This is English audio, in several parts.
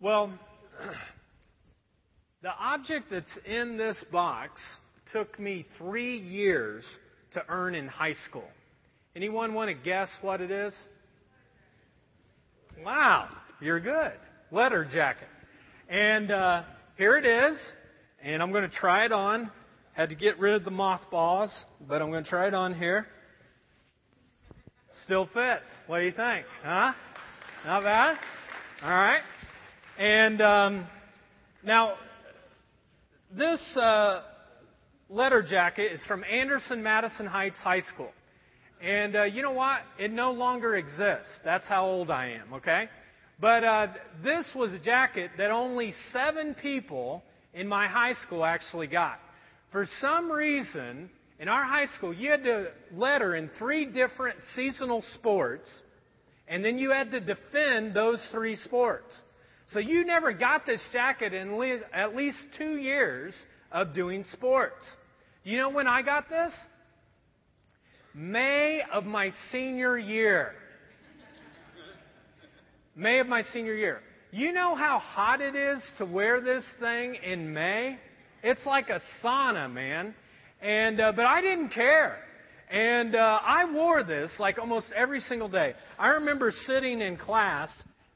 Well, the object that's in this box took me three years to earn in high school. Anyone want to guess what it is? Wow, you're good. Letter jacket. And uh, here it is. And I'm going to try it on. Had to get rid of the mothballs, but I'm going to try it on here. Still fits. What do you think? Huh? Not bad? All right. And um, now, this uh, letter jacket is from Anderson Madison Heights High School. And uh, you know what? It no longer exists. That's how old I am, okay? But uh, this was a jacket that only seven people in my high school actually got. For some reason, in our high school, you had to letter in three different seasonal sports, and then you had to defend those three sports. So you never got this jacket in at least two years of doing sports. You know when I got this? May of my senior year. May of my senior year. You know how hot it is to wear this thing in May? It's like a sauna, man. And uh, but I didn't care. And uh, I wore this like almost every single day. I remember sitting in class,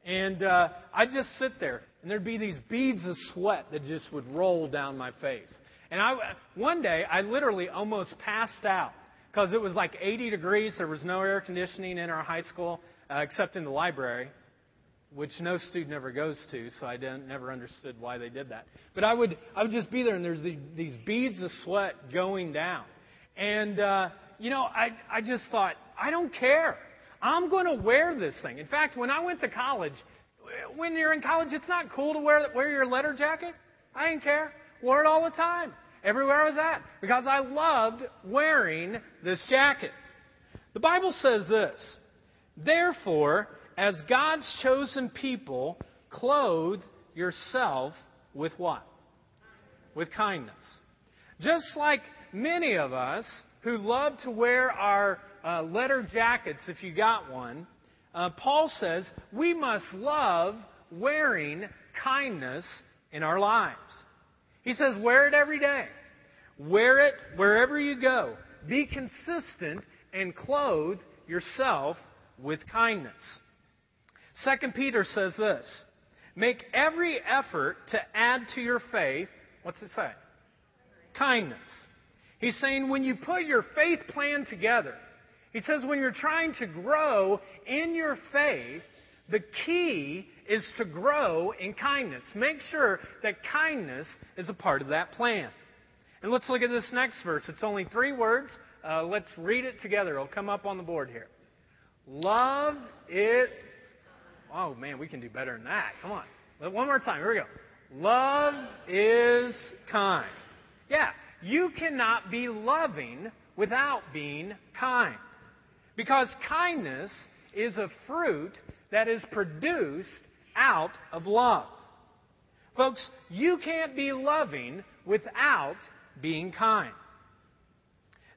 and uh, I'd just sit there, and there'd be these beads of sweat that just would roll down my face. And I, one day, I literally almost passed out because it was like 80 degrees. There was no air conditioning in our high school uh, except in the library which no student ever goes to, so I didn't, never understood why they did that. But I would, I would just be there, and there's the, these beads of sweat going down. And, uh, you know, I, I just thought, I don't care. I'm going to wear this thing. In fact, when I went to college, when you're in college, it's not cool to wear, wear your letter jacket. I didn't care. Wore it all the time, everywhere I was at, because I loved wearing this jacket. The Bible says this Therefore, as God's chosen people, clothe yourself with what? With kindness. Just like many of us who love to wear our uh, letter jackets, if you got one, uh, Paul says we must love wearing kindness in our lives. He says, wear it every day. Wear it wherever you go. Be consistent and clothe yourself with kindness. Second Peter says this Make every effort to add to your faith, what's it say? Kindness. He's saying when you put your faith plan together, he says when you're trying to grow in your faith, the key is to grow in kindness. Make sure that kindness is a part of that plan. And let's look at this next verse. It's only three words. Uh, let's read it together. It'll come up on the board here. Love is. Oh, man, we can do better than that. Come on. One more time. Here we go. Love is kind. Yeah, you cannot be loving without being kind. Because kindness is a fruit that is produced out of love. Folks, you can't be loving without being kind.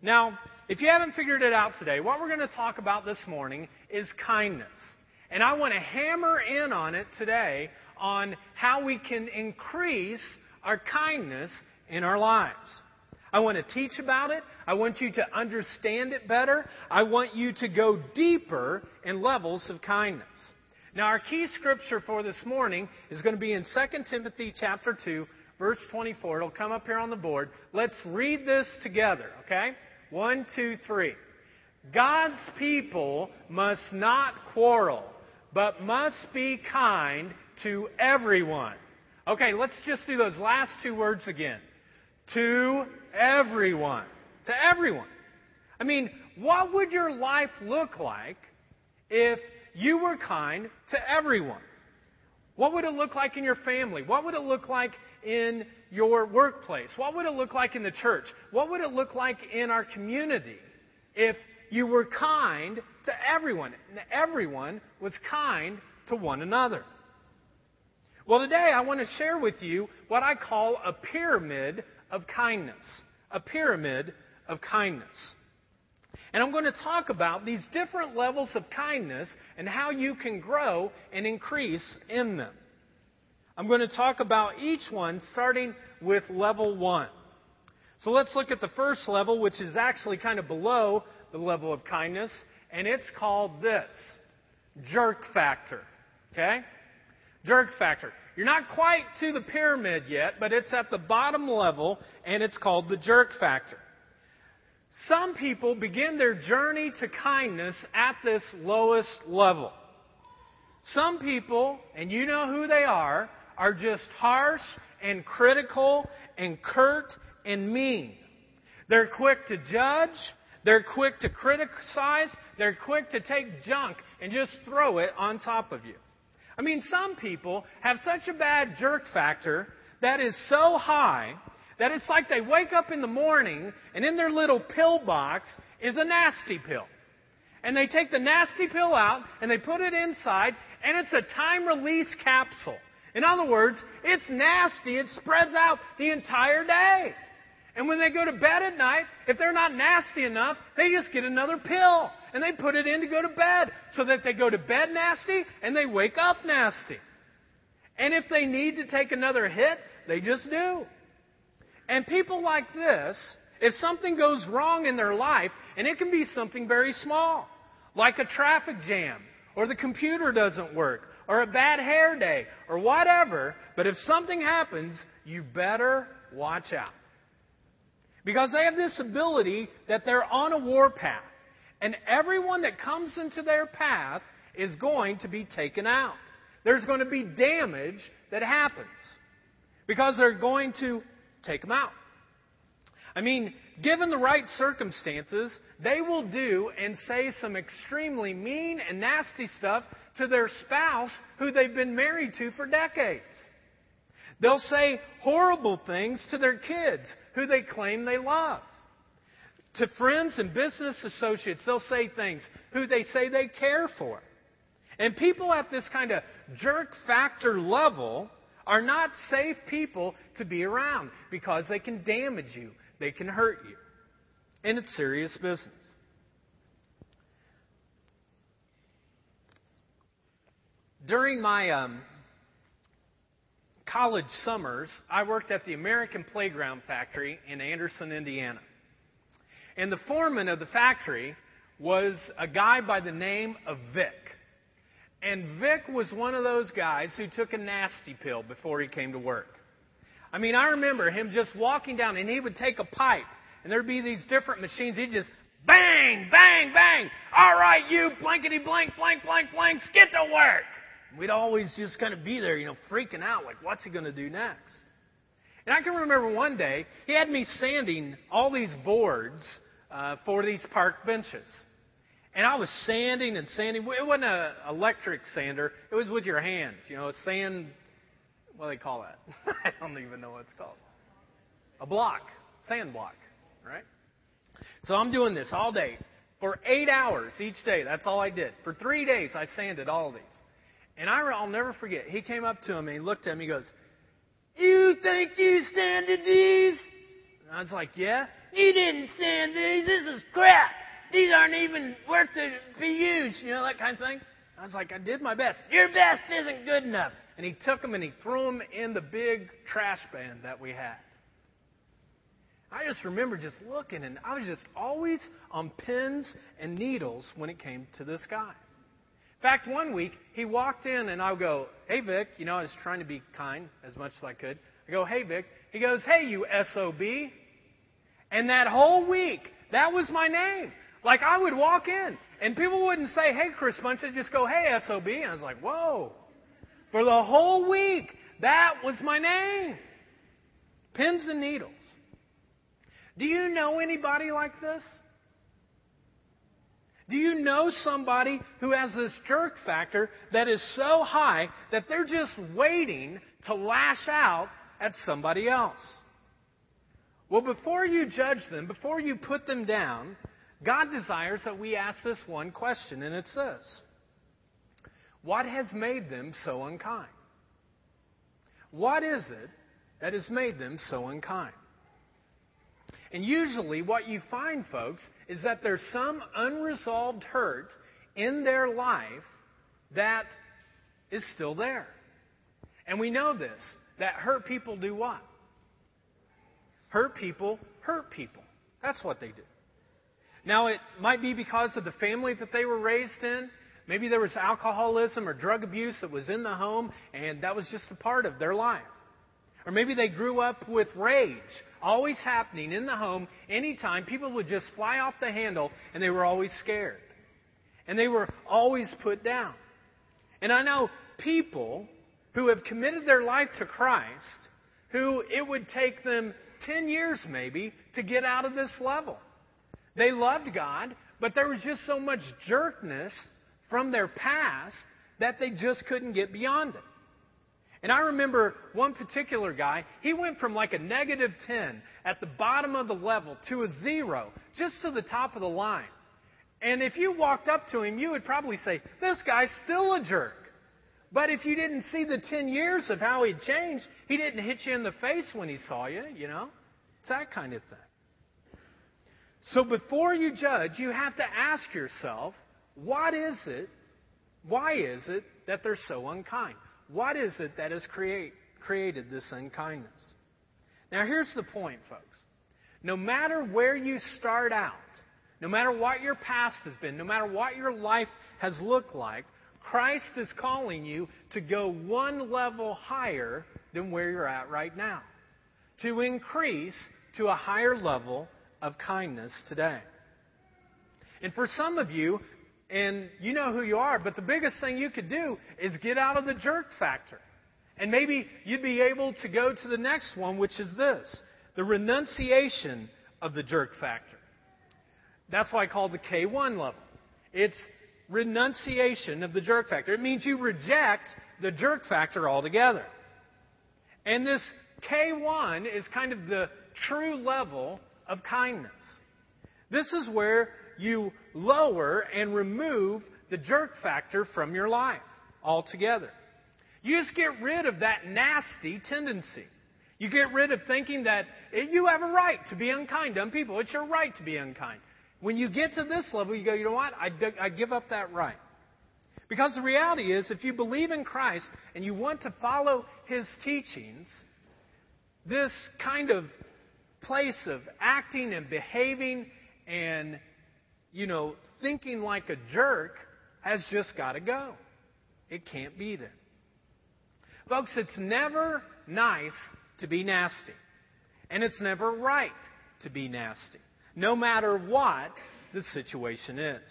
Now, if you haven't figured it out today, what we're going to talk about this morning is kindness. And I want to hammer in on it today on how we can increase our kindness in our lives. I want to teach about it. I want you to understand it better. I want you to go deeper in levels of kindness. Now, our key scripture for this morning is going to be in 2 Timothy chapter 2, verse 24. It'll come up here on the board. Let's read this together, okay? One, two, three. God's people must not quarrel but must be kind to everyone. Okay, let's just do those last two words again. To everyone. To everyone. I mean, what would your life look like if you were kind to everyone? What would it look like in your family? What would it look like in your workplace? What would it look like in the church? What would it look like in our community if you were kind to everyone. And everyone was kind to one another. Well, today I want to share with you what I call a pyramid of kindness. A pyramid of kindness. And I'm going to talk about these different levels of kindness and how you can grow and increase in them. I'm going to talk about each one starting with level one. So let's look at the first level, which is actually kind of below the level of kindness, and it's called this jerk factor. Okay? Jerk factor. You're not quite to the pyramid yet, but it's at the bottom level, and it's called the jerk factor. Some people begin their journey to kindness at this lowest level. Some people, and you know who they are, are just harsh and critical and curt and mean. They're quick to judge. They're quick to criticize. They're quick to take junk and just throw it on top of you. I mean, some people have such a bad jerk factor that is so high that it's like they wake up in the morning and in their little pill box is a nasty pill. And they take the nasty pill out and they put it inside and it's a time release capsule. In other words, it's nasty. It spreads out the entire day. And when they go to bed at night, if they're not nasty enough, they just get another pill and they put it in to go to bed so that they go to bed nasty and they wake up nasty. And if they need to take another hit, they just do. And people like this, if something goes wrong in their life, and it can be something very small, like a traffic jam, or the computer doesn't work, or a bad hair day, or whatever, but if something happens, you better watch out. Because they have this ability that they're on a warpath. And everyone that comes into their path is going to be taken out. There's going to be damage that happens. Because they're going to take them out. I mean, given the right circumstances, they will do and say some extremely mean and nasty stuff to their spouse who they've been married to for decades. They'll say horrible things to their kids who they claim they love. To friends and business associates, they'll say things who they say they care for. And people at this kind of jerk factor level are not safe people to be around because they can damage you, they can hurt you. And it's serious business. During my um, college summers, I worked at the American Playground Factory in Anderson, Indiana. And the foreman of the factory was a guy by the name of Vic. And Vic was one of those guys who took a nasty pill before he came to work. I mean, I remember him just walking down, and he would take a pipe, and there'd be these different machines. He'd just bang, bang, bang. All right, you blankety blank, blank, blank, blanks, get to work. We'd always just kind of be there, you know, freaking out, like, what's he going to do next? And I can remember one day, he had me sanding all these boards uh, for these park benches. And I was sanding and sanding. It wasn't an electric sander. It was with your hands. You know, a sand. What do they call that? I don't even know what it's called. A block, sand block, right? So I'm doing this all day for eight hours each day. That's all I did. For three days, I sanded all of these. And I, I'll never forget. He came up to him and he looked at me. He goes, "You think you sanded these?" And I was like, "Yeah." You didn't sand these. This is crap these aren't even worth to be used, you know, that kind of thing. I was like, I did my best. Your best isn't good enough. And he took them and he threw them in the big trash bin that we had. I just remember just looking, and I was just always on pins and needles when it came to this guy. Fact, one week he walked in, and I'll go, "Hey Vic," you know, I was trying to be kind as much as I could. I go, "Hey Vic." He goes, "Hey you sob," and that whole week, that was my name. Like I would walk in and people wouldn't say, hey, Chris Bunch, they'd just go, hey, SOB. And I was like, whoa. For the whole week, that was my name. Pins and needles. Do you know anybody like this? Do you know somebody who has this jerk factor that is so high that they're just waiting to lash out at somebody else? Well, before you judge them, before you put them down, God desires that we ask this one question, and it's this What has made them so unkind? What is it that has made them so unkind? And usually, what you find, folks, is that there's some unresolved hurt in their life that is still there. And we know this that hurt people do what? Hurt people hurt people. That's what they do. Now, it might be because of the family that they were raised in. Maybe there was alcoholism or drug abuse that was in the home, and that was just a part of their life. Or maybe they grew up with rage, always happening in the home, anytime. People would just fly off the handle, and they were always scared. And they were always put down. And I know people who have committed their life to Christ who it would take them 10 years maybe to get out of this level. They loved God, but there was just so much jerkness from their past that they just couldn't get beyond it. And I remember one particular guy, he went from like a negative 10 at the bottom of the level to a zero, just to the top of the line. And if you walked up to him, you would probably say, This guy's still a jerk. But if you didn't see the 10 years of how he'd changed, he didn't hit you in the face when he saw you, you know? It's that kind of thing. So before you judge, you have to ask yourself, what is it, why is it that they're so unkind? What is it that has create, created this unkindness? Now, here's the point, folks. No matter where you start out, no matter what your past has been, no matter what your life has looked like, Christ is calling you to go one level higher than where you're at right now, to increase to a higher level of kindness today. And for some of you, and you know who you are, but the biggest thing you could do is get out of the jerk factor. And maybe you'd be able to go to the next one, which is this the renunciation of the jerk factor. That's why I call it the K1 level. It's renunciation of the jerk factor. It means you reject the jerk factor altogether. And this K1 is kind of the true level of kindness. This is where you lower and remove the jerk factor from your life altogether. You just get rid of that nasty tendency. You get rid of thinking that you have a right to be unkind to people. It's your right to be unkind. When you get to this level, you go, you know what? I, I give up that right. Because the reality is, if you believe in Christ and you want to follow His teachings, this kind of place of acting and behaving and, you know, thinking like a jerk has just got to go. It can't be there. Folks, it's never nice to be nasty. And it's never right to be nasty, no matter what the situation is.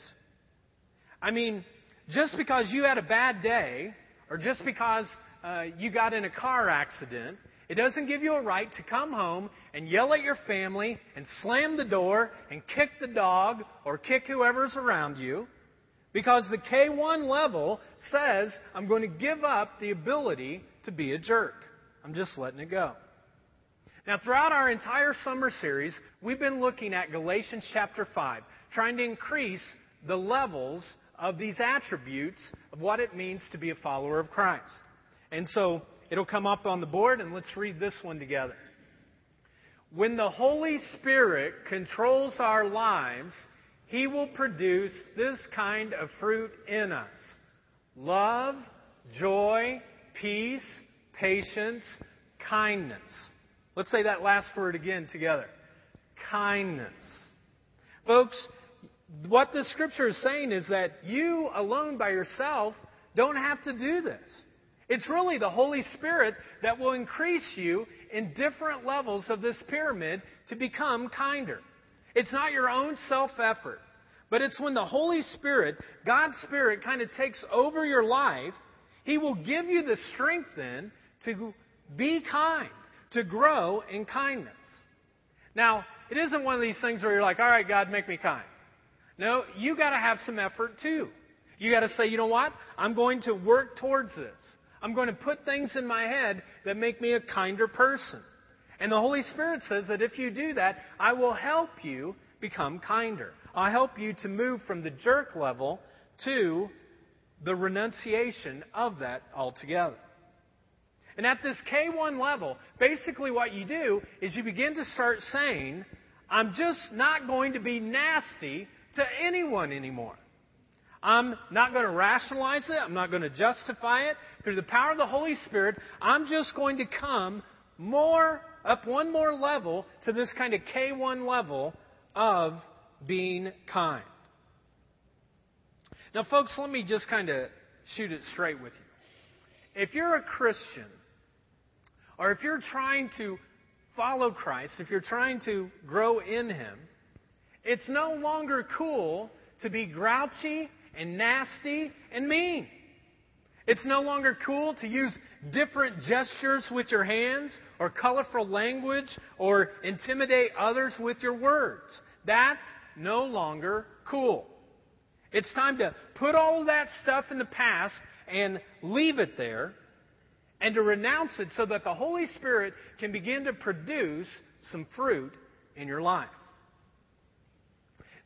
I mean, just because you had a bad day, or just because uh, you got in a car accident, it doesn't give you a right to come home and yell at your family and slam the door and kick the dog or kick whoever's around you. Because the K1 level says, I'm going to give up the ability to be a jerk. I'm just letting it go. Now, throughout our entire summer series, we've been looking at Galatians chapter 5, trying to increase the levels of these attributes of what it means to be a follower of Christ. And so, It'll come up on the board, and let's read this one together. When the Holy Spirit controls our lives, He will produce this kind of fruit in us love, joy, peace, patience, kindness. Let's say that last word again together kindness. Folks, what the scripture is saying is that you alone by yourself don't have to do this. It's really the Holy Spirit that will increase you in different levels of this pyramid to become kinder. It's not your own self effort, but it's when the Holy Spirit, God's Spirit, kind of takes over your life, He will give you the strength then to be kind, to grow in kindness. Now, it isn't one of these things where you're like, all right, God, make me kind. No, you got to have some effort too. You got to say, you know what? I'm going to work towards this. I'm going to put things in my head that make me a kinder person. And the Holy Spirit says that if you do that, I will help you become kinder. I'll help you to move from the jerk level to the renunciation of that altogether. And at this K1 level, basically what you do is you begin to start saying, I'm just not going to be nasty to anyone anymore. I'm not going to rationalize it. I'm not going to justify it. Through the power of the Holy Spirit, I'm just going to come more, up one more level to this kind of K1 level of being kind. Now, folks, let me just kind of shoot it straight with you. If you're a Christian, or if you're trying to follow Christ, if you're trying to grow in Him, it's no longer cool to be grouchy and nasty and mean. It's no longer cool to use different gestures with your hands or colorful language or intimidate others with your words. That's no longer cool. It's time to put all of that stuff in the past and leave it there and to renounce it so that the Holy Spirit can begin to produce some fruit in your life.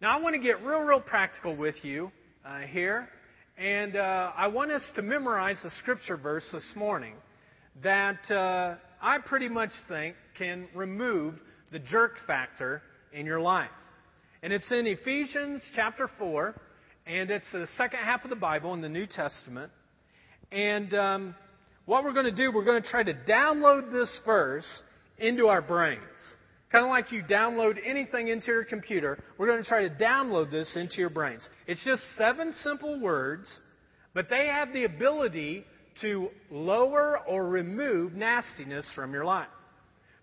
Now, I want to get real, real practical with you uh, here, and uh, I want us to memorize a scripture verse this morning that uh, I pretty much think can remove the jerk factor in your life. And it's in Ephesians chapter 4, and it's the second half of the Bible in the New Testament. And um, what we're going to do, we're going to try to download this verse into our brains. Kind of like you download anything into your computer, we're going to try to download this into your brains. It's just seven simple words, but they have the ability to lower or remove nastiness from your life.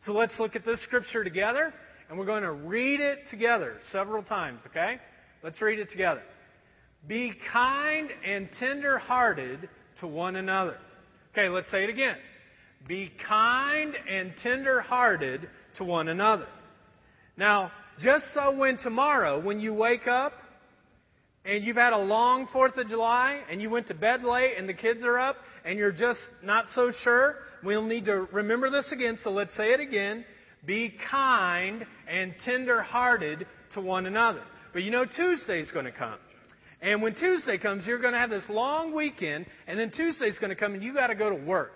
So let's look at this scripture together, and we're going to read it together several times, okay? Let's read it together. Be kind and tender hearted to one another. Okay, let's say it again. Be kind and tender hearted to one another. Now, just so when tomorrow, when you wake up and you've had a long 4th of July and you went to bed late and the kids are up and you're just not so sure, we'll need to remember this again, so let's say it again. Be kind and tender hearted to one another. But you know, Tuesday's going to come. And when Tuesday comes, you're going to have this long weekend, and then Tuesday's going to come and you got to go to work.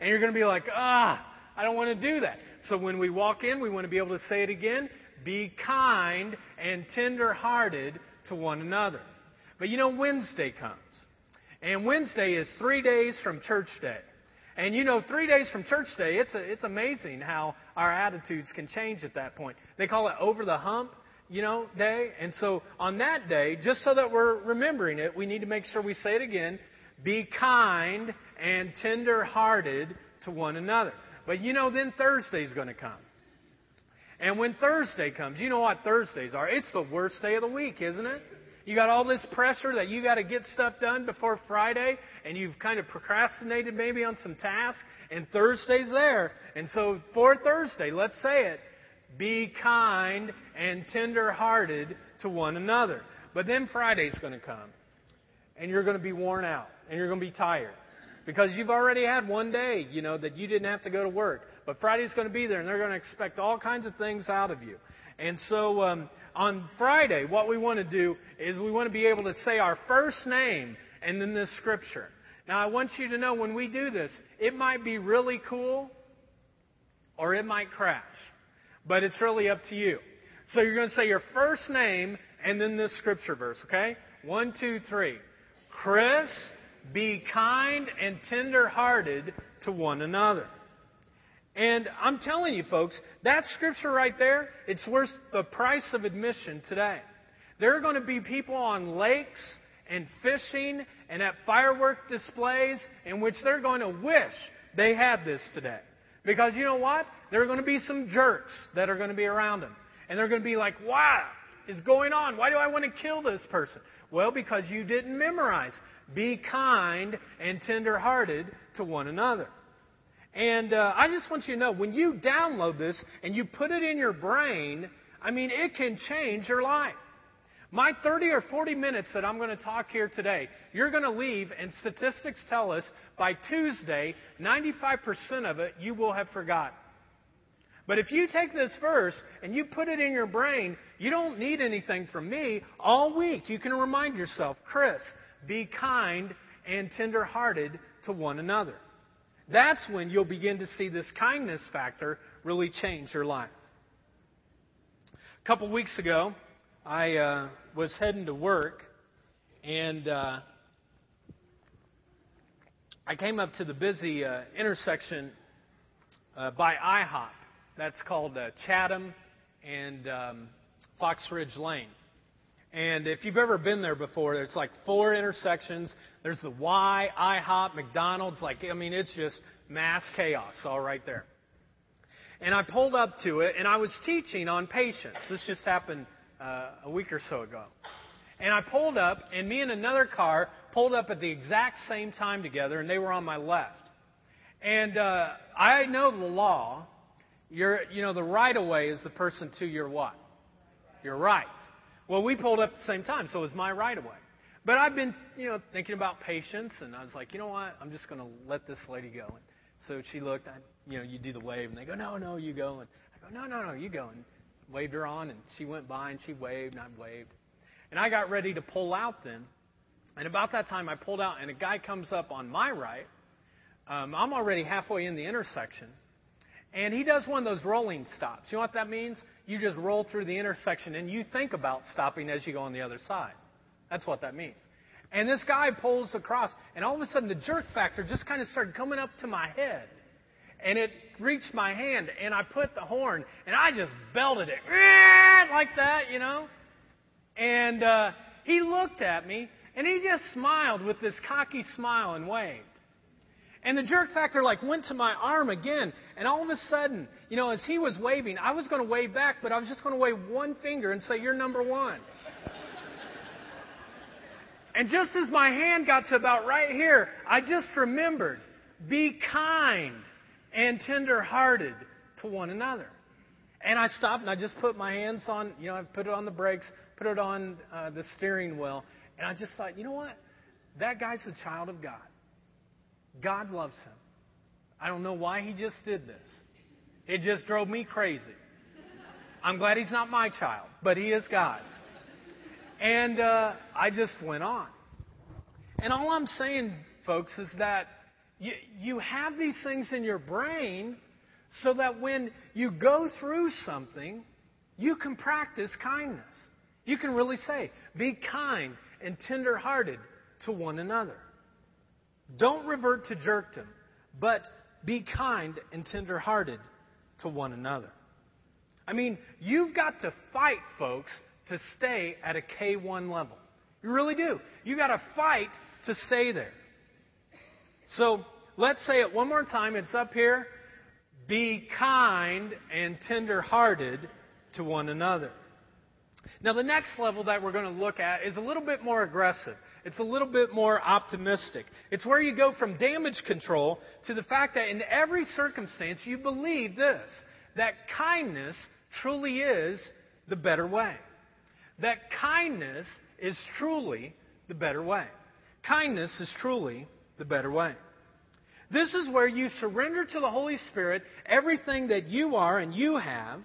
And you're going to be like, ah, I don't want to do that. So when we walk in, we want to be able to say it again be kind and tender hearted to one another. But you know, Wednesday comes. And Wednesday is three days from church day. And you know, three days from church day, it's, a, it's amazing how our attitudes can change at that point. They call it over the hump, you know, day. And so on that day, just so that we're remembering it, we need to make sure we say it again be kind and tender hearted to one another. But you know, then Thursday's going to come. And when Thursday comes, you know what Thursdays are? It's the worst day of the week, isn't it? You got all this pressure that you got to get stuff done before Friday, and you've kind of procrastinated maybe on some tasks, and Thursday's there. And so for Thursday, let's say it be kind and tender hearted to one another. But then Friday's going to come, and you're going to be worn out, and you're going to be tired. Because you've already had one day, you know, that you didn't have to go to work. But Friday's going to be there, and they're going to expect all kinds of things out of you. And so um, on Friday, what we want to do is we want to be able to say our first name and then this scripture. Now, I want you to know when we do this, it might be really cool or it might crash. But it's really up to you. So you're going to say your first name and then this scripture verse, okay? One, two, three. Chris be kind and tender hearted to one another. And I'm telling you, folks, that scripture right there, it's worth the price of admission today. There are going to be people on lakes and fishing and at firework displays in which they're going to wish they had this today. Because you know what? There are going to be some jerks that are going to be around them. And they're going to be like, what is going on? Why do I want to kill this person? Well, because you didn't memorize. Be kind and tenderhearted to one another. And uh, I just want you to know when you download this and you put it in your brain, I mean, it can change your life. My 30 or 40 minutes that I'm going to talk here today, you're going to leave, and statistics tell us by Tuesday, 95% of it you will have forgotten. But if you take this verse and you put it in your brain, you don't need anything from me all week. You can remind yourself, Chris, be kind and tenderhearted to one another. That's when you'll begin to see this kindness factor really change your life. A couple weeks ago, I uh, was heading to work, and uh, I came up to the busy uh, intersection uh, by IHOP. That's called uh, Chatham and um, Fox Ridge Lane. And if you've ever been there before, there's like four intersections. There's the Y, IHOP, McDonald's. Like, I mean, it's just mass chaos all right there. And I pulled up to it, and I was teaching on patience. This just happened uh, a week or so ago. And I pulled up, and me and another car pulled up at the exact same time together, and they were on my left. And uh, I know the law. You're, you know, the right of way is the person to your what? Your right. Well, we pulled up at the same time, so it was my right of way. But I've been, you know, thinking about patience, and I was like, you know what? I'm just going to let this lady go. And so she looked, I, you know, you do the wave, and they go, no, no, you go. And I go, no, no, no, you go. And waved her on, and she went by, and she waved, and I waved. And I got ready to pull out then. And about that time, I pulled out, and a guy comes up on my right. Um, I'm already halfway in the intersection. And he does one of those rolling stops. You know what that means? You just roll through the intersection and you think about stopping as you go on the other side. That's what that means. And this guy pulls across, and all of a sudden the jerk factor just kind of started coming up to my head. And it reached my hand, and I put the horn, and I just belted it like that, you know. And uh, he looked at me, and he just smiled with this cocky smile and waved. And the jerk factor like went to my arm again. And all of a sudden, you know, as he was waving, I was going to wave back, but I was just going to wave one finger and say, You're number one. and just as my hand got to about right here, I just remembered be kind and tender hearted to one another. And I stopped and I just put my hands on, you know, I put it on the brakes, put it on uh, the steering wheel. And I just thought, you know what? That guy's a child of God. God loves him. I don't know why he just did this. It just drove me crazy. I'm glad he's not my child, but he is God's. And uh, I just went on. And all I'm saying, folks, is that you, you have these things in your brain so that when you go through something, you can practice kindness. You can really say, be kind and tenderhearted to one another. Don't revert to jerkdom, but be kind and tenderhearted to one another. I mean, you've got to fight, folks, to stay at a K1 level. You really do. You've got to fight to stay there. So let's say it one more time. It's up here. Be kind and tenderhearted to one another. Now, the next level that we're going to look at is a little bit more aggressive. It's a little bit more optimistic. It's where you go from damage control to the fact that in every circumstance you believe this that kindness truly is the better way. That kindness is truly the better way. Kindness is truly the better way. This is where you surrender to the Holy Spirit everything that you are and you have,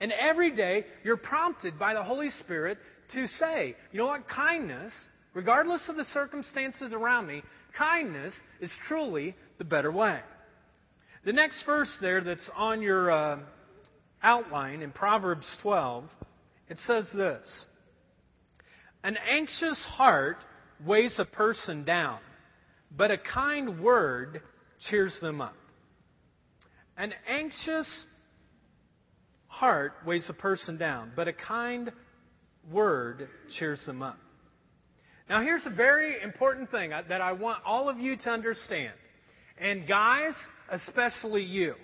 and every day you're prompted by the Holy Spirit to say, you know what, kindness regardless of the circumstances around me, kindness is truly the better way. The next verse there that's on your uh, outline in Proverbs 12, it says this An anxious heart weighs a person down, but a kind word cheers them up. An anxious heart weighs a person down, but a kind word cheers them up. Now, here's a very important thing that I want all of you to understand. And guys, especially you.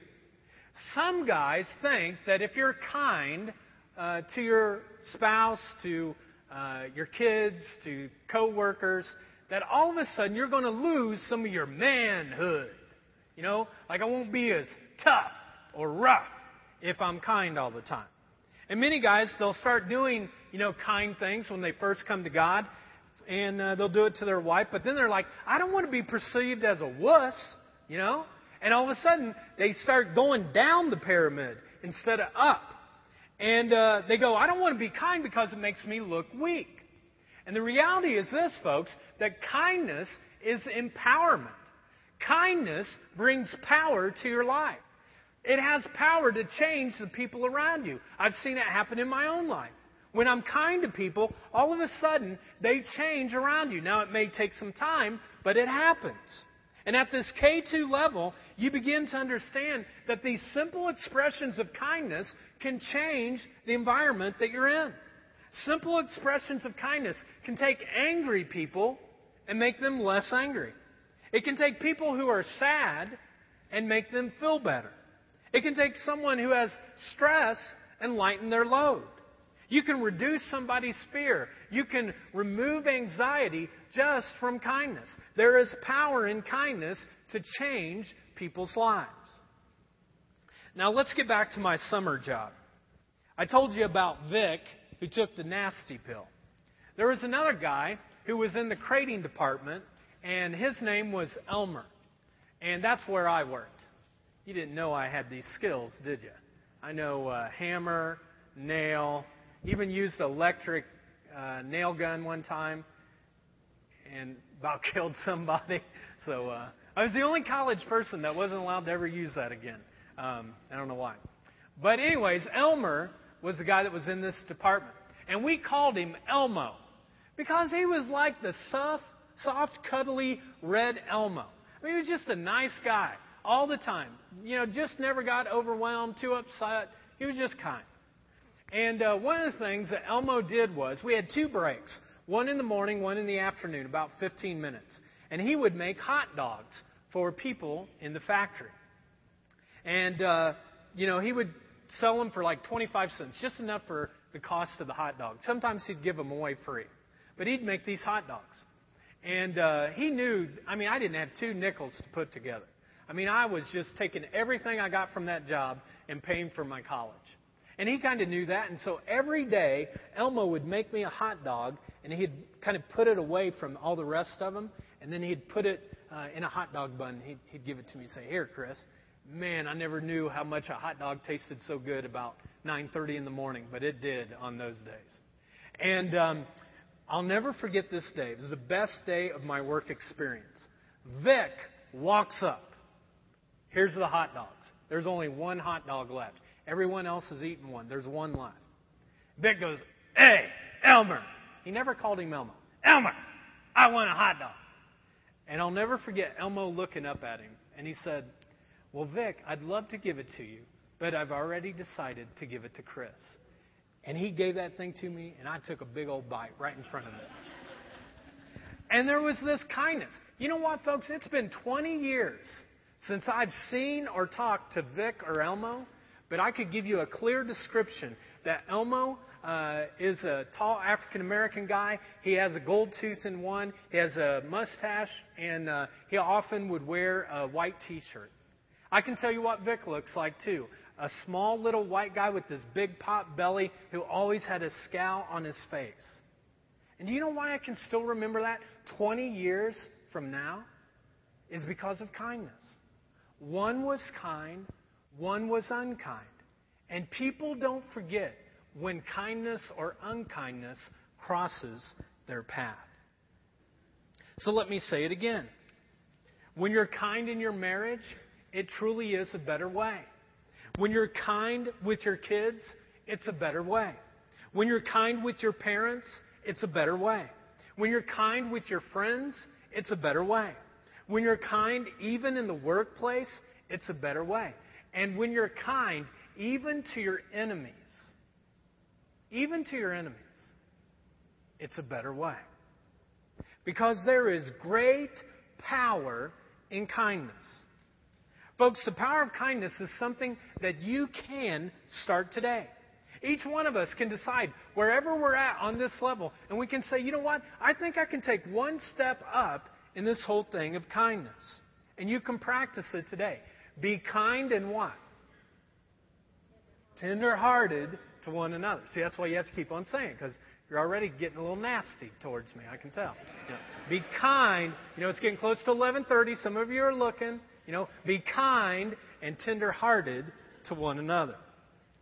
Some guys think that if you're kind uh, to your spouse, to uh, your kids, to coworkers, that all of a sudden you're going to lose some of your manhood. You know, like I won't be as tough or rough if I'm kind all the time. And many guys, they'll start doing, you know, kind things when they first come to God, and uh, they'll do it to their wife, but then they're like, I don't want to be perceived as a wuss, you know? And all of a sudden, they start going down the pyramid instead of up. And uh, they go, I don't want to be kind because it makes me look weak. And the reality is this, folks, that kindness is empowerment. Kindness brings power to your life. It has power to change the people around you. I've seen it happen in my own life. When I'm kind to people, all of a sudden they change around you. Now, it may take some time, but it happens. And at this K2 level, you begin to understand that these simple expressions of kindness can change the environment that you're in. Simple expressions of kindness can take angry people and make them less angry. It can take people who are sad and make them feel better. It can take someone who has stress and lighten their load. You can reduce somebody's fear. You can remove anxiety just from kindness. There is power in kindness to change people's lives. Now let's get back to my summer job. I told you about Vic, who took the nasty pill. There was another guy who was in the crating department, and his name was Elmer. And that's where I worked. You didn't know I had these skills, did you? I know uh, hammer, nail, even used electric uh, nail gun one time and about killed somebody. So uh, I was the only college person that wasn't allowed to ever use that again. Um, I don't know why. But anyways, Elmer was the guy that was in this department, and we called him Elmo because he was like the soft, soft, cuddly red Elmo. I mean, he was just a nice guy all the time. You know, just never got overwhelmed, too upset. He was just kind. And uh, one of the things that Elmo did was we had two breaks, one in the morning, one in the afternoon, about 15 minutes. And he would make hot dogs for people in the factory. And, uh, you know, he would sell them for like 25 cents, just enough for the cost of the hot dog. Sometimes he'd give them away free. But he'd make these hot dogs. And uh, he knew, I mean, I didn't have two nickels to put together. I mean, I was just taking everything I got from that job and paying for my college. And he kind of knew that. And so every day, Elmo would make me a hot dog, and he'd kind of put it away from all the rest of them. And then he'd put it uh, in a hot dog bun. He'd, he'd give it to me and say, Here, Chris. Man, I never knew how much a hot dog tasted so good about 9.30 in the morning, but it did on those days. And um, I'll never forget this day. It was the best day of my work experience. Vic walks up. Here's the hot dogs. There's only one hot dog left. Everyone else has eaten one. There's one left. Vic goes, Hey, Elmer. He never called him Elmo. Elmer, I want a hot dog. And I'll never forget Elmo looking up at him. And he said, Well, Vic, I'd love to give it to you, but I've already decided to give it to Chris. And he gave that thing to me, and I took a big old bite right in front of him. And there was this kindness. You know what, folks? It's been 20 years since I've seen or talked to Vic or Elmo, but I could give you a clear description that Elmo uh, is a tall African American guy. He has a gold tooth in one. He has a mustache, and uh, he often would wear a white T-shirt. I can tell you what Vic looks like too. A small little white guy with this big pot belly who always had a scowl on his face. And do you know why I can still remember that 20 years from now? Is because of kindness. One was kind, one was unkind. And people don't forget when kindness or unkindness crosses their path. So let me say it again. When you're kind in your marriage, it truly is a better way. When you're kind with your kids, it's a better way. When you're kind with your parents, it's a better way. When you're kind with your friends, it's a better way. When you're kind even in the workplace, it's a better way. And when you're kind, even to your enemies, even to your enemies, it's a better way. Because there is great power in kindness. Folks, the power of kindness is something that you can start today. Each one of us can decide wherever we're at on this level, and we can say, you know what? I think I can take one step up in this whole thing of kindness. And you can practice it today. Be kind and what? Tender-hearted to one another. See, that's why you have to keep on saying because you're already getting a little nasty towards me. I can tell. You know, be kind. You know, it's getting close to 11:30. Some of you are looking. You know, be kind and tender-hearted to one another.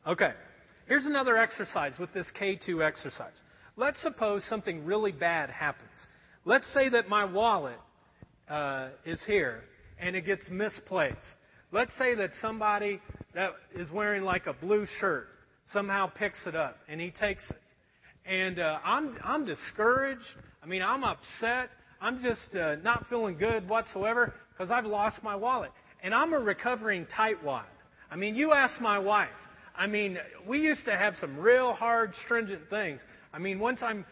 Okay. Here's another exercise with this K2 exercise. Let's suppose something really bad happens. Let's say that my wallet uh, is here and it gets misplaced. Let's say that somebody that is wearing like a blue shirt somehow picks it up and he takes it. and uh, I'm I'm discouraged. I mean, I'm upset. I'm just uh, not feeling good whatsoever because I've lost my wallet, and I'm a recovering tightwad. I mean, you ask my wife. I mean, we used to have some real hard, stringent things. I mean, one time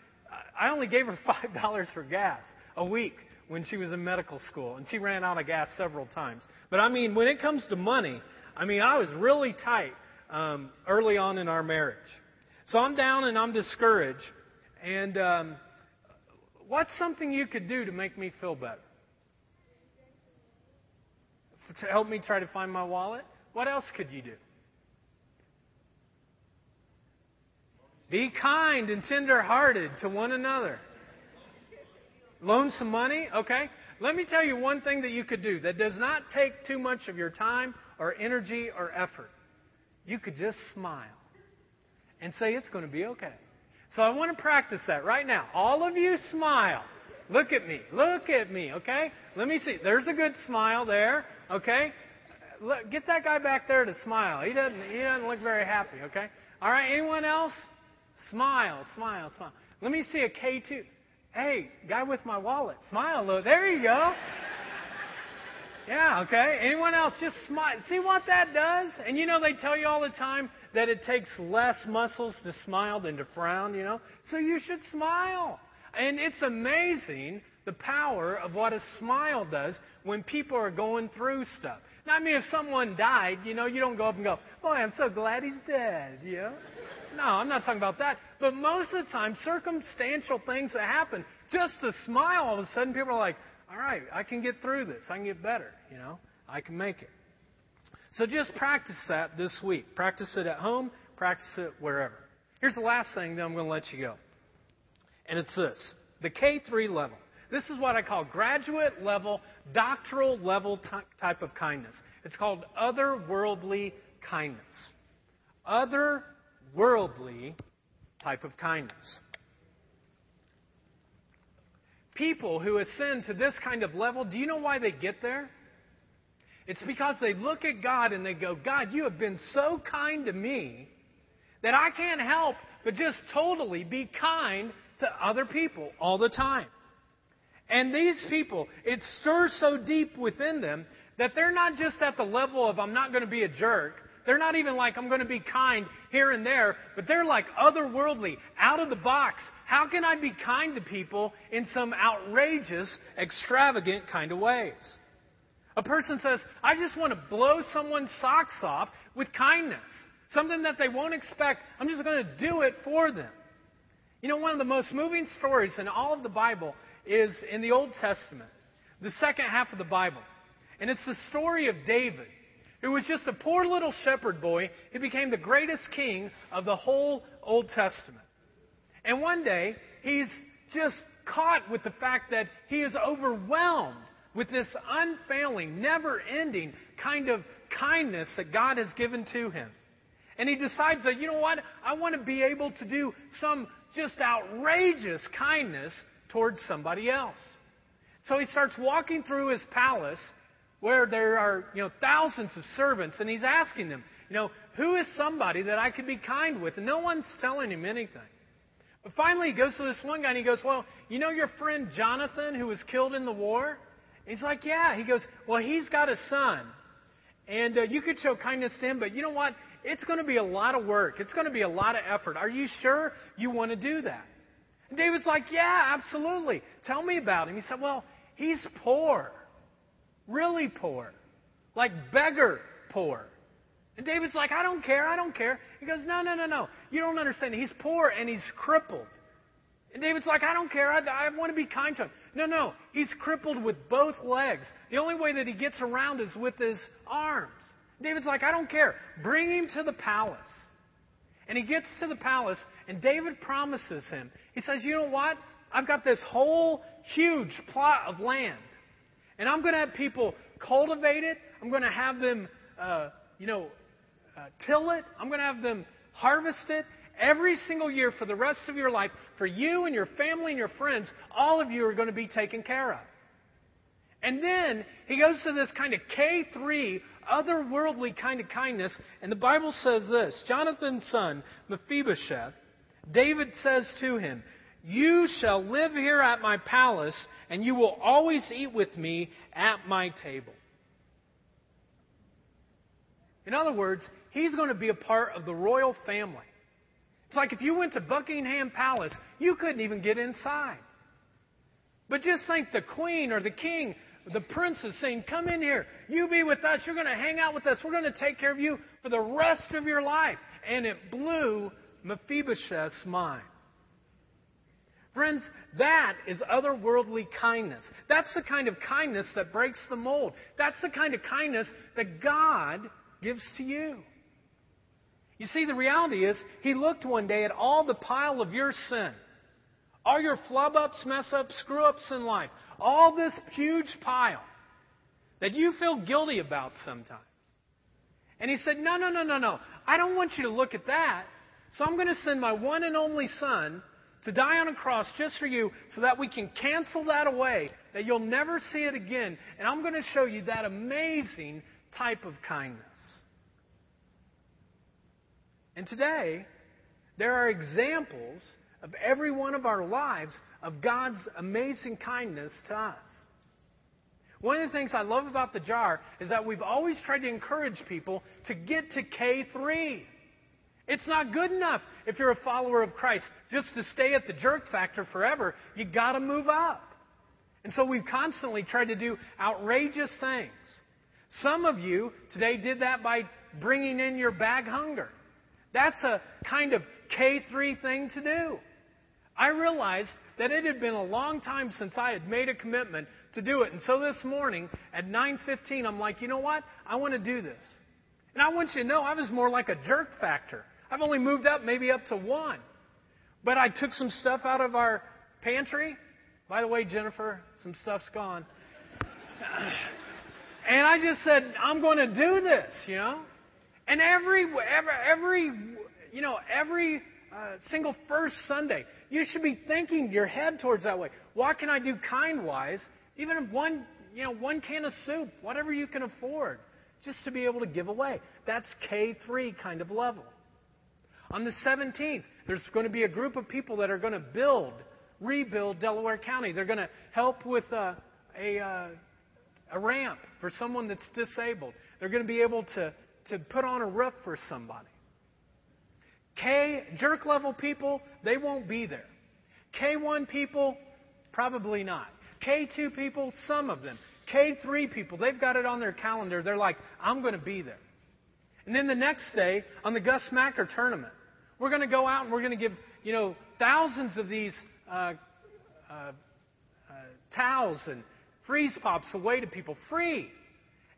I only gave her five dollars for gas a week when she was in medical school, and she ran out of gas several times. But I mean, when it comes to money, I mean, I was really tight um, early on in our marriage. So I'm down and I'm discouraged. And um, what's something you could do to make me feel better? To help me try to find my wallet? What else could you do? Be kind and tender-hearted to one another. Loan some money, okay? Let me tell you one thing that you could do that does not take too much of your time or energy or effort. You could just smile and say it's going to be okay. So I want to practice that right now. All of you smile. Look at me. Look at me, okay? Let me see. There's a good smile there, okay? Look, get that guy back there to smile. He doesn't he doesn't look very happy, okay? All right, anyone else? Smile, smile, smile. Let me see a K2. Hey, guy with my wallet, smile. Look, there you go. Yeah, okay. Anyone else? Just smile. See what that does? And you know, they tell you all the time that it takes less muscles to smile than to frown, you know? So you should smile. And it's amazing the power of what a smile does when people are going through stuff. Now, I mean, if someone died, you know, you don't go up and go, Boy, I'm so glad he's dead, you know? No, I'm not talking about that. But most of the time, circumstantial things that happen, just a smile, all of a sudden people are like, all right, I can get through this. I can get better, you know? I can make it. So just practice that this week. Practice it at home, practice it wherever. Here's the last thing, then I'm going to let you go. And it's this the K3 level. This is what I call graduate level, doctoral level t- type of kindness. It's called otherworldly kindness. Otherworldly type of kindness. People who ascend to this kind of level, do you know why they get there? It's because they look at God and they go, God, you have been so kind to me that I can't help but just totally be kind to other people all the time. And these people, it stirs so deep within them that they're not just at the level of, I'm not going to be a jerk. They're not even like, I'm going to be kind here and there, but they're like otherworldly, out of the box. How can I be kind to people in some outrageous, extravagant kind of ways? A person says, I just want to blow someone's socks off with kindness. Something that they won't expect. I'm just going to do it for them. You know, one of the most moving stories in all of the Bible is in the Old Testament, the second half of the Bible. And it's the story of David, who was just a poor little shepherd boy who became the greatest king of the whole Old Testament. And one day, he's just caught with the fact that he is overwhelmed with this unfailing, never ending kind of kindness that God has given to him. And he decides that, you know what? I want to be able to do some just outrageous kindness towards somebody else. So he starts walking through his palace where there are, you know, thousands of servants and he's asking them, you know, who is somebody that I could be kind with? And no one's telling him anything. But finally he goes to this one guy and he goes, well, you know your friend Jonathan who was killed in the war? He's like, yeah. He goes, well, he's got a son. And uh, you could show kindness to him, but you know what? It's going to be a lot of work. It's going to be a lot of effort. Are you sure you want to do that? And David's like, yeah, absolutely. Tell me about him. He said, well, he's poor. Really poor. Like beggar poor. And David's like, I don't care, I don't care. He goes, No, no, no, no. You don't understand. He's poor and he's crippled. And David's like, I don't care. I, I want to be kind to him. No, no. He's crippled with both legs. The only way that he gets around is with his arms. David's like, I don't care. Bring him to the palace. And he gets to the palace, and David promises him, he says, You know what? I've got this whole huge plot of land. And I'm going to have people cultivate it. I'm going to have them, uh, you know, uh, till it. I'm going to have them harvest it every single year for the rest of your life. For you and your family and your friends, all of you are going to be taken care of. And then he goes to this kind of K3 otherworldly kind of kindness. And the Bible says this Jonathan's son, Mephibosheth, David says to him, You shall live here at my palace, and you will always eat with me at my table. In other words, he's going to be a part of the royal family. It's like if you went to Buckingham Palace, you couldn't even get inside. But just think the queen or the king, the prince is saying, Come in here. You be with us. You're going to hang out with us. We're going to take care of you for the rest of your life. And it blew Mephibosheth's mind. Friends, that is otherworldly kindness. That's the kind of kindness that breaks the mold. That's the kind of kindness that God gives to you. You see, the reality is, He looked one day at all the pile of your sin, all your flub ups, mess ups, screw ups in life, all this huge pile that you feel guilty about sometimes. And He said, No, no, no, no, no. I don't want you to look at that. So I'm going to send my one and only Son to die on a cross just for you so that we can cancel that away, that you'll never see it again. And I'm going to show you that amazing type of kindness. And today, there are examples of every one of our lives of God's amazing kindness to us. One of the things I love about the jar is that we've always tried to encourage people to get to K3. It's not good enough if you're a follower of Christ just to stay at the jerk factor forever. You got to move up. And so we've constantly tried to do outrageous things. Some of you today did that by bringing in your bag hunger. That's a kind of K3 thing to do. I realized that it had been a long time since I had made a commitment to do it. And so this morning at 9:15 I'm like, "You know what? I want to do this." And I want you to know I was more like a jerk factor. I've only moved up maybe up to one. But I took some stuff out of our pantry. By the way, Jennifer, some stuff's gone. and I just said, I'm going to do this, you know? And every, every, every you know, every uh, single first Sunday, you should be thinking your head towards that way. What can I do kind wise? Even if one, you know, one can of soup, whatever you can afford, just to be able to give away. That's K3 kind of level. On the 17th, there's going to be a group of people that are going to build, rebuild Delaware County. They're going to help with a, a, uh, a ramp for someone that's disabled. They're going to be able to, to put on a roof for somebody. K, jerk level people, they won't be there. K1 people, probably not. K2 people, some of them. K3 people, they've got it on their calendar. They're like, I'm going to be there. And then the next day, on the Gus Macker tournament, we're going to go out and we're going to give, you know, thousands of these uh, uh, uh, towels and freeze pops away to people free.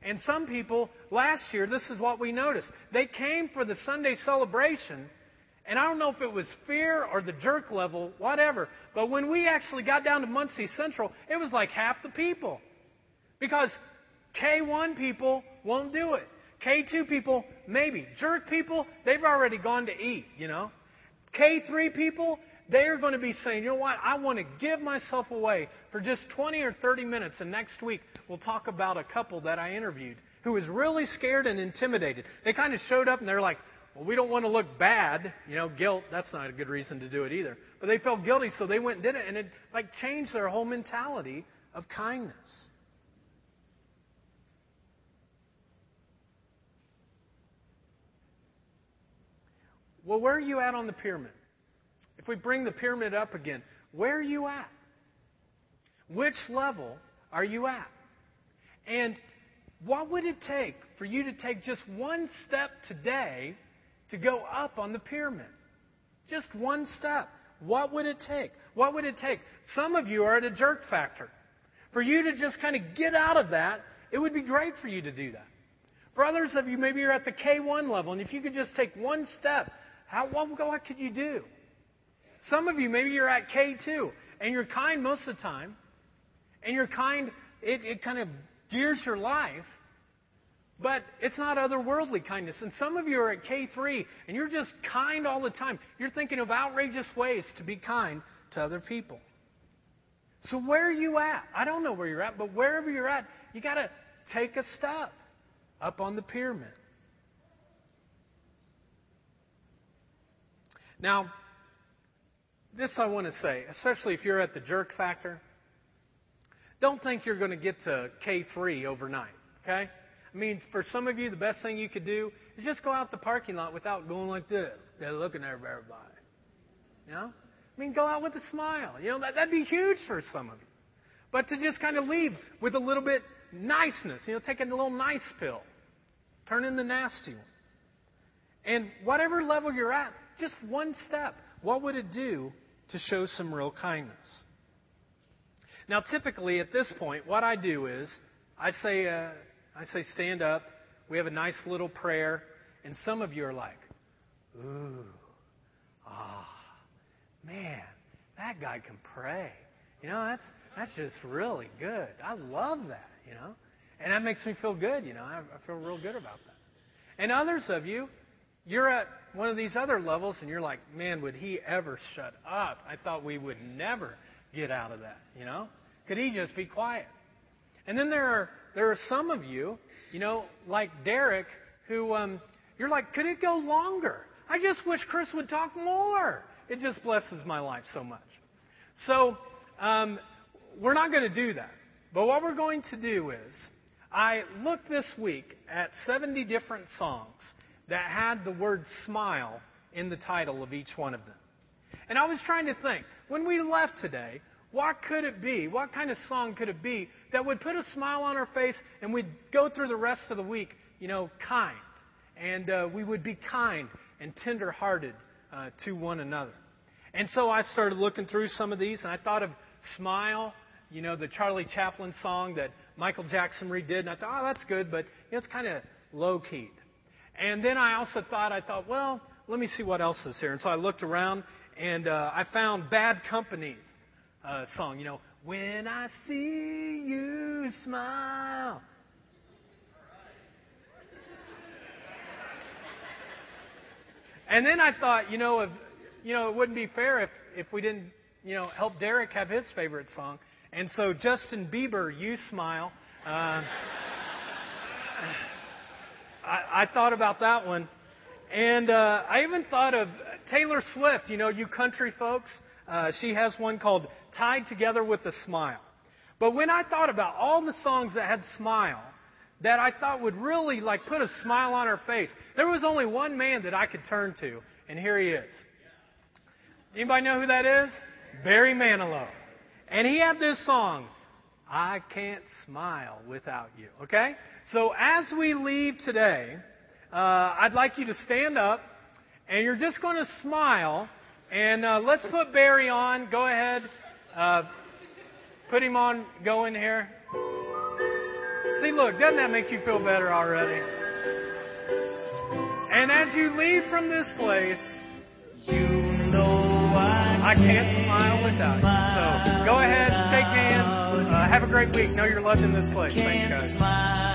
And some people, last year, this is what we noticed. They came for the Sunday celebration, and I don't know if it was fear or the jerk level, whatever, but when we actually got down to Muncie Central, it was like half the people. Because K1 people won't do it. K2 people, maybe. Jerk people, they've already gone to eat, you know. K3 people, they're going to be saying, you know what, I want to give myself away for just 20 or 30 minutes. And next week, we'll talk about a couple that I interviewed who was really scared and intimidated. They kind of showed up and they're like, well, we don't want to look bad. You know, guilt, that's not a good reason to do it either. But they felt guilty, so they went and did it. And it like changed their whole mentality of kindness. Well, where are you at on the pyramid? If we bring the pyramid up again, where are you at? Which level are you at? And what would it take for you to take just one step today to go up on the pyramid? Just one step. What would it take? What would it take? Some of you are at a jerk factor. For you to just kind of get out of that, it would be great for you to do that. For others of you, maybe you're at the K1 level, and if you could just take one step how, what, what could you do? Some of you, maybe you're at K2, and you're kind most of the time, and you're kind, it, it kind of gears your life, but it's not otherworldly kindness. And some of you are at K3, and you're just kind all the time. You're thinking of outrageous ways to be kind to other people. So where are you at? I don't know where you're at, but wherever you're at, you got to take a step up on the pyramid. Now, this I want to say, especially if you're at the jerk factor, don't think you're going to get to K3 overnight, okay? I mean, for some of you, the best thing you could do is just go out the parking lot without going like this. They're looking at everybody. You know? I mean, go out with a smile. You know, that, that'd be huge for some of you. But to just kind of leave with a little bit niceness, you know, take a little nice pill, turn in the nasty one. And whatever level you're at, just one step, what would it do to show some real kindness? Now, typically at this point, what I do is I say, uh, I say, stand up. We have a nice little prayer, and some of you are like, ooh, ah, man, that guy can pray. You know, that's that's just really good. I love that. You know, and that makes me feel good. You know, I, I feel real good about that. And others of you, you're at one of these other levels, and you're like, man, would he ever shut up? I thought we would never get out of that. You know, could he just be quiet? And then there are there are some of you, you know, like Derek, who um, you're like, could it go longer? I just wish Chris would talk more. It just blesses my life so much. So um, we're not going to do that. But what we're going to do is, I looked this week at 70 different songs that had the word smile in the title of each one of them. And I was trying to think, when we left today, what could it be? What kind of song could it be that would put a smile on our face and we'd go through the rest of the week, you know, kind? And uh, we would be kind and tender hearted uh, to one another. And so I started looking through some of these and I thought of Smile, you know, the Charlie Chaplin song that Michael Jackson redid. And I thought, oh, that's good, but you know, it's kind of low keyed. And then I also thought, I thought, well, let me see what else is here. And so I looked around and uh, I found Bad Company's uh, song, you know, When I See You Smile. And then I thought, you know, if, you know, it wouldn't be fair if, if we didn't, you know, help Derek have his favorite song. And so Justin Bieber, You Smile. Uh, I, I thought about that one. And uh, I even thought of Taylor Swift, you know, you country folks. Uh, she has one called Tied Together with a Smile. But when I thought about all the songs that had smile, that I thought would really like put a smile on her face, there was only one man that I could turn to, and here he is. Anybody know who that is? Barry Manilow. And he had this song, I Can't Smile Without You. Okay? So as we leave today, uh, I'd like you to stand up, and you're just going to smile and uh, let's put Barry on. Go ahead. Uh, put him on Go in here. See, look, doesn't that make you feel better already? And as you leave from this place, you know I, I can't smile without you. So go ahead, shake hands. Uh, have a great week. Know you're loved in this place. Thanks, guys.